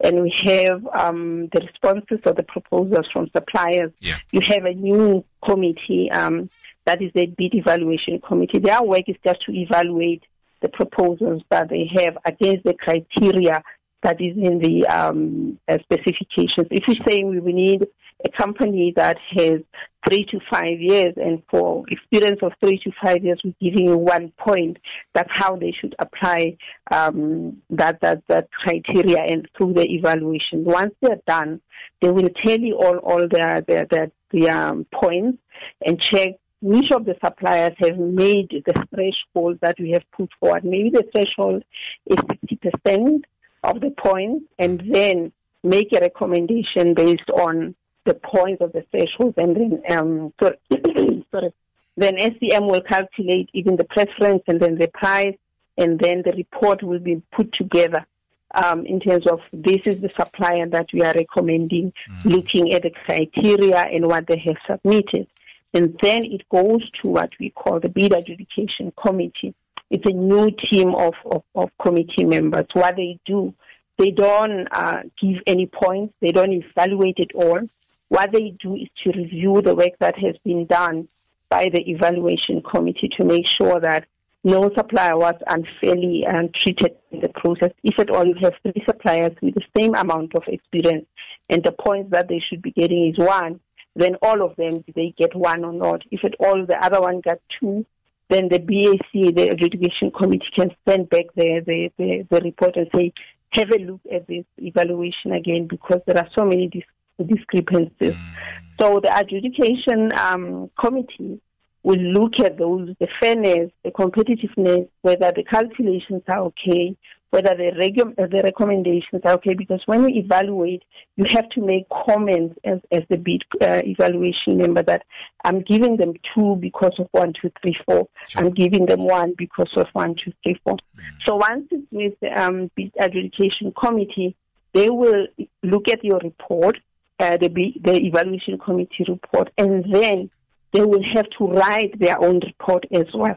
and we have um, the responses or the proposals from suppliers. Yeah. You have a new committee um, that is a bid evaluation committee. Their work is just to evaluate the proposals that they have against the criteria that is in the um, specifications. If you're saying we need a company that has three to five years, and for experience of three to five years, we're giving you one point. That's how they should apply um, that, that that criteria and through the evaluation. Once they're done, they will tell you all all their their their, their um, points and check which of the suppliers have made the threshold that we have put forward. Maybe the threshold is 60% of the points, and then make a recommendation based on the points of the threshold, and then um, sorry, sorry, then SCM will calculate even the preference and then the price, and then the report will be put together um, in terms of this is the supplier that we are recommending, mm-hmm. looking at the criteria and what they have submitted. And then it goes to what we call the bid adjudication committee. It's a new team of, of, of committee members. What they do, they don't uh, give any points, they don't evaluate it all. What they do is to review the work that has been done by the evaluation committee to make sure that no supplier was unfairly um, treated in the process. If at all you have three suppliers with the same amount of experience and the points that they should be getting is one, then all of them, they get one or not? If at all the other one got two, then the BAC, the adjudication committee, can send back the, the, the, the report and say, have a look at this evaluation again because there are so many dis- discrepancies. Mm. So the adjudication um, committee will look at those, the fairness, the competitiveness, whether the calculations are okay, whether the, regu- uh, the recommendations are okay, because when you evaluate, you have to make comments as, as the bid uh, evaluation member that I'm giving them two because of one, two, three, four. Sure. I'm giving them one because of one, two, three, four. Mm. So once it's with the um, bid adjudication committee, they will look at your report, uh, the, the evaluation committee report, and then they will have to write their own report as well.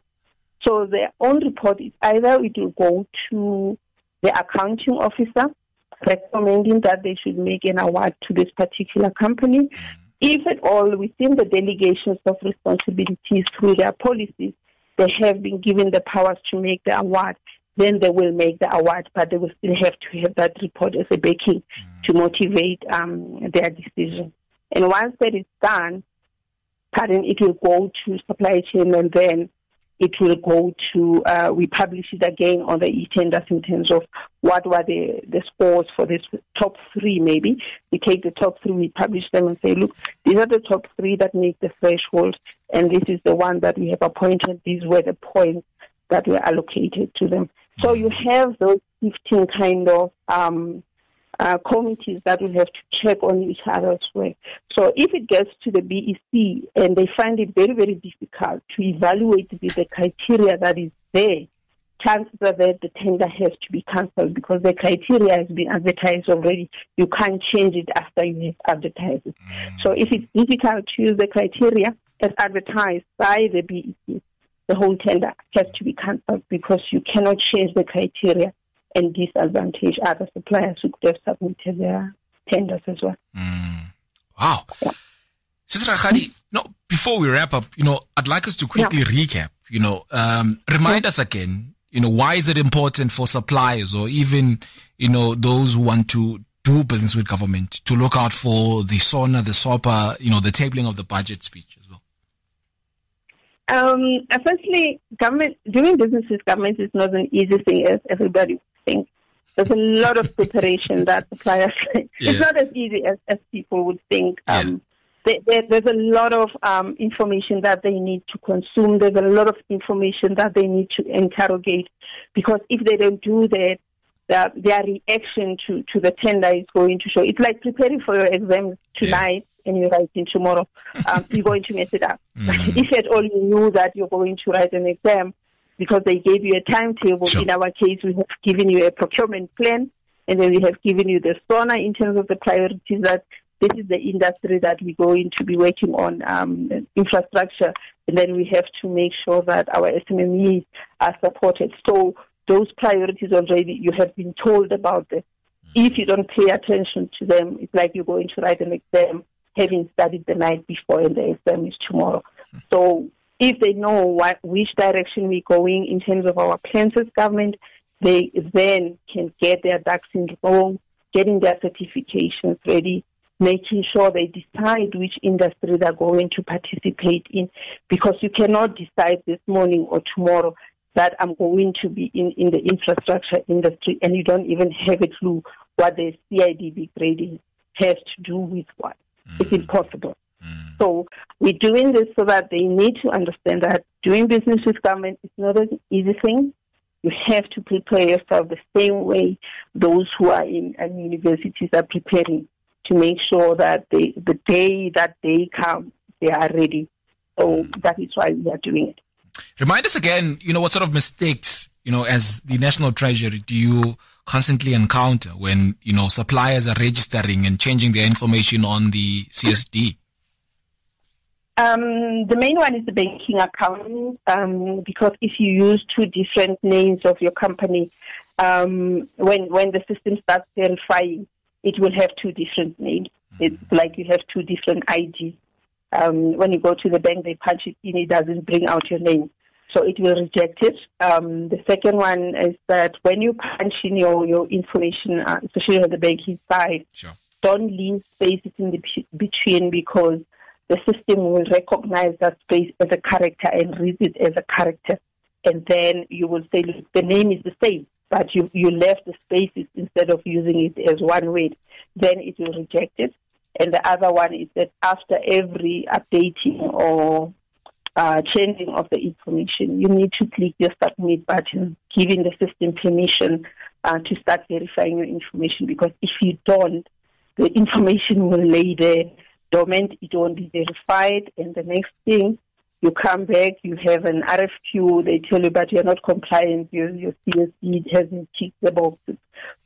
So their own report is either it will go to the accounting officer recommending that they should make an award to this particular company. If at all within the delegations of responsibilities through their policies, they have been given the powers to make the award, then they will make the award, but they will still have to have that report as a backing to motivate um, their decision. And once that is done, pardon, it will go to supply chain and then it will go to, uh, we publish it again on the e-tenders in terms of what were the, the scores for this top three maybe. We take the top three, we publish them and say, look, these are the top three that make the threshold and this is the one that we have appointed. These were the points that were allocated to them. So you have those 15 kind of um, uh, committees that will have to check on each other's work. So if it gets to the BEC and they find it very, very difficult to evaluate the, the criteria that is there, chances are that the tender has to be cancelled because the criteria has been advertised already. You can't change it after you have advertised it. Mm. So if it's difficult to use the criteria as advertised by the BEC, the whole tender has to be cancelled because you cannot change the criteria and disadvantage other suppliers who could have submitted their tenders as well. Mm. Wow. Yeah. Sister Khadi, no, before we wrap up, you know, I'd like us to quickly yeah. recap, you know, um, remind yeah. us again, you know, why is it important for suppliers or even, you know, those who want to do business with government to look out for the SONA, the SOPA, you know, the tabling of the budget speech? Um, firstly, government, doing business with government is not an easy thing as everybody thinks. There's a lot of preparation that suppliers, yeah. it's not as easy as, as people would think. Um, there, there's a lot of um, information that they need to consume. There's a lot of information that they need to interrogate because if they don't do that, their, their reaction to, to the tender is going to show. It's like preparing for your exams tonight yeah. And you're writing tomorrow. Um, you're going to mess it up. Mm. if at all you knew that you're going to write an exam because they gave you a timetable, sure. in our case, we have given you a procurement plan and then we have given you the SONA in terms of the priorities that this is the industry that we're going to be working on um, infrastructure, and then we have to make sure that our SMEs are supported. So those priorities already you have been told about them. If you don't pay attention to them, it's like you're going to write an exam having studied the night before, and the exam is tomorrow. So if they know what, which direction we're going in terms of our plans as government, they then can get their ducks in a row, getting their certifications ready, making sure they decide which industry they're going to participate in because you cannot decide this morning or tomorrow that I'm going to be in, in the infrastructure industry and you don't even have a clue what the CIDB grading has to do with what. Mm. It's impossible. Mm. So we're doing this so that they need to understand that doing business with government is not an easy thing. You have to prepare yourself the same way those who are in, in universities are preparing to make sure that they, the day that they come, they are ready. So that is why we are doing it. Remind us again, you know, what sort of mistakes, you know, as the National Treasury do you constantly encounter when, you know, suppliers are registering and changing their information on the CSD? Um, the main one is the banking account, um, because if you use two different names of your company, um, when when the system starts verifying, it will have two different names. Mm-hmm. It's like you have two different IDs. Um, when you go to the bank, they punch it in, it doesn't bring out your name. So it will reject it. Um, the second one is that when you punch in your, your information, uh, especially on the banking side, sure. don't leave spaces in the between because the system will recognize that space as a character and read it as a character. And then you will say, look, the name is the same but you, you left the spaces instead of using it as one word, then it will reject it. And the other one is that after every updating or uh, changing of the information, you need to click your submit button, giving the system permission uh, to start verifying your information. Because if you don't, the information will lay there dormant, it won't be verified. And the next thing, you come back, you have an RFQ, they tell you, but you're not compliant, your, your CSD hasn't ticked the boxes.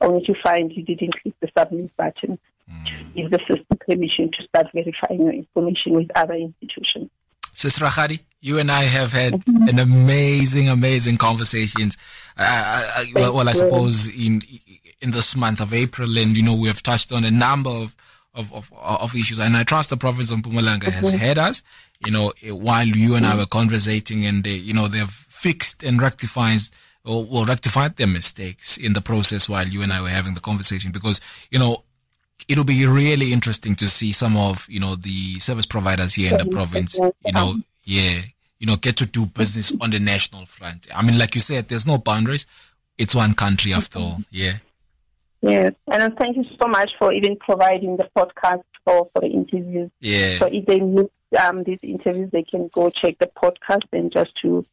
Only to find you didn't click the submit button mm. to give the system permission to start verifying your information with other institutions. Sis Rakgadi, you and I have had an amazing, amazing conversations. Uh, uh, uh, well, well, I suppose in in this month of April, and you know we have touched on a number of of, of, of issues. And I trust the province of Mpumalanga has heard us, you know, while you and I were conversating and they, you know, they've fixed and rectified or, or rectified their mistakes in the process while you and I were having the conversation because, you know, it'll be really interesting to see some of, you know, the service providers here in the province, you know, yeah, you know, get to do business on the national front. I mean, like you said, there's no boundaries. It's one country after all. Yeah. Yes, and thank you so much for even providing the podcast for, for the interviews. Yeah. So if they miss um, these interviews, they can go check the podcast and just to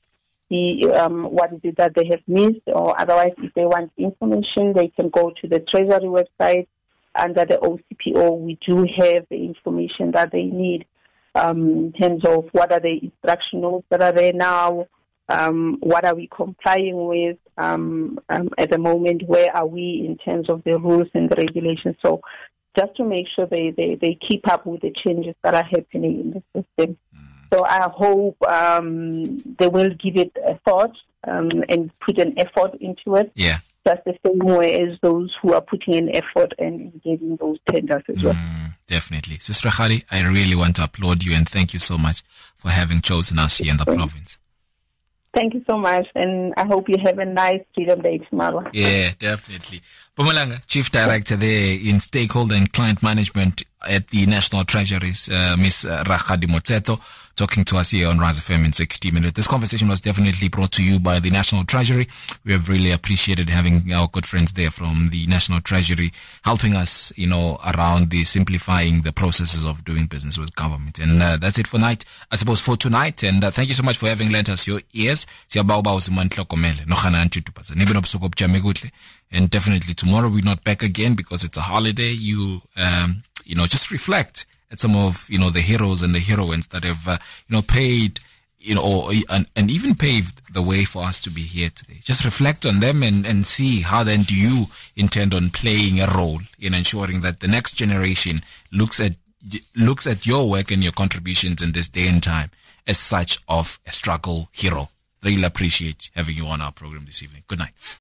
see um, what is it that they have missed, or otherwise, if they want information, they can go to the Treasury website under the OCPO. We do have the information that they need um, in terms of what are the instructionals that are there now, um, what are we complying with um, um, at the moment, where are we in terms of the rules and the regulations. So just to make sure they, they, they keep up with the changes that are happening in the system. Mm. So I hope um, they will give it a thought um, and put an effort into it. Yeah. Just the same way as those who are putting in effort and engaging those tenders as well. Mm, definitely. Sister Khali, I really want to applaud you and thank you so much for having chosen us here in the province. Thank you so much, and I hope you have a nice Freedom Day tomorrow. Yeah, definitely. Mpumalanga, Chief Director there in Stakeholder and Client Management at the National Treasuries, uh, Ms. Rakgadi Motseto talking to us here on Rise FM in 60 minutes. This conversation was definitely brought to you by the National Treasury. We have really appreciated having our good friends there from the National Treasury helping us, you know, around the simplifying the processes of doing business with government. And uh, that's it for night, I suppose, for tonight. And uh, thank you so much for having lent us your ears. And definitely tomorrow we're not back again because it's a holiday. You, um, you know, just reflect at some of you know the heroes and the heroines that have uh, you know paid you know or, and, and even paved the way for us to be here today. Just reflect on them and, and see how then do you intend on playing a role in ensuring that the next generation looks at looks at your work and your contributions in this day and time as such of a struggle hero. Really appreciate having you on our program this evening. Good night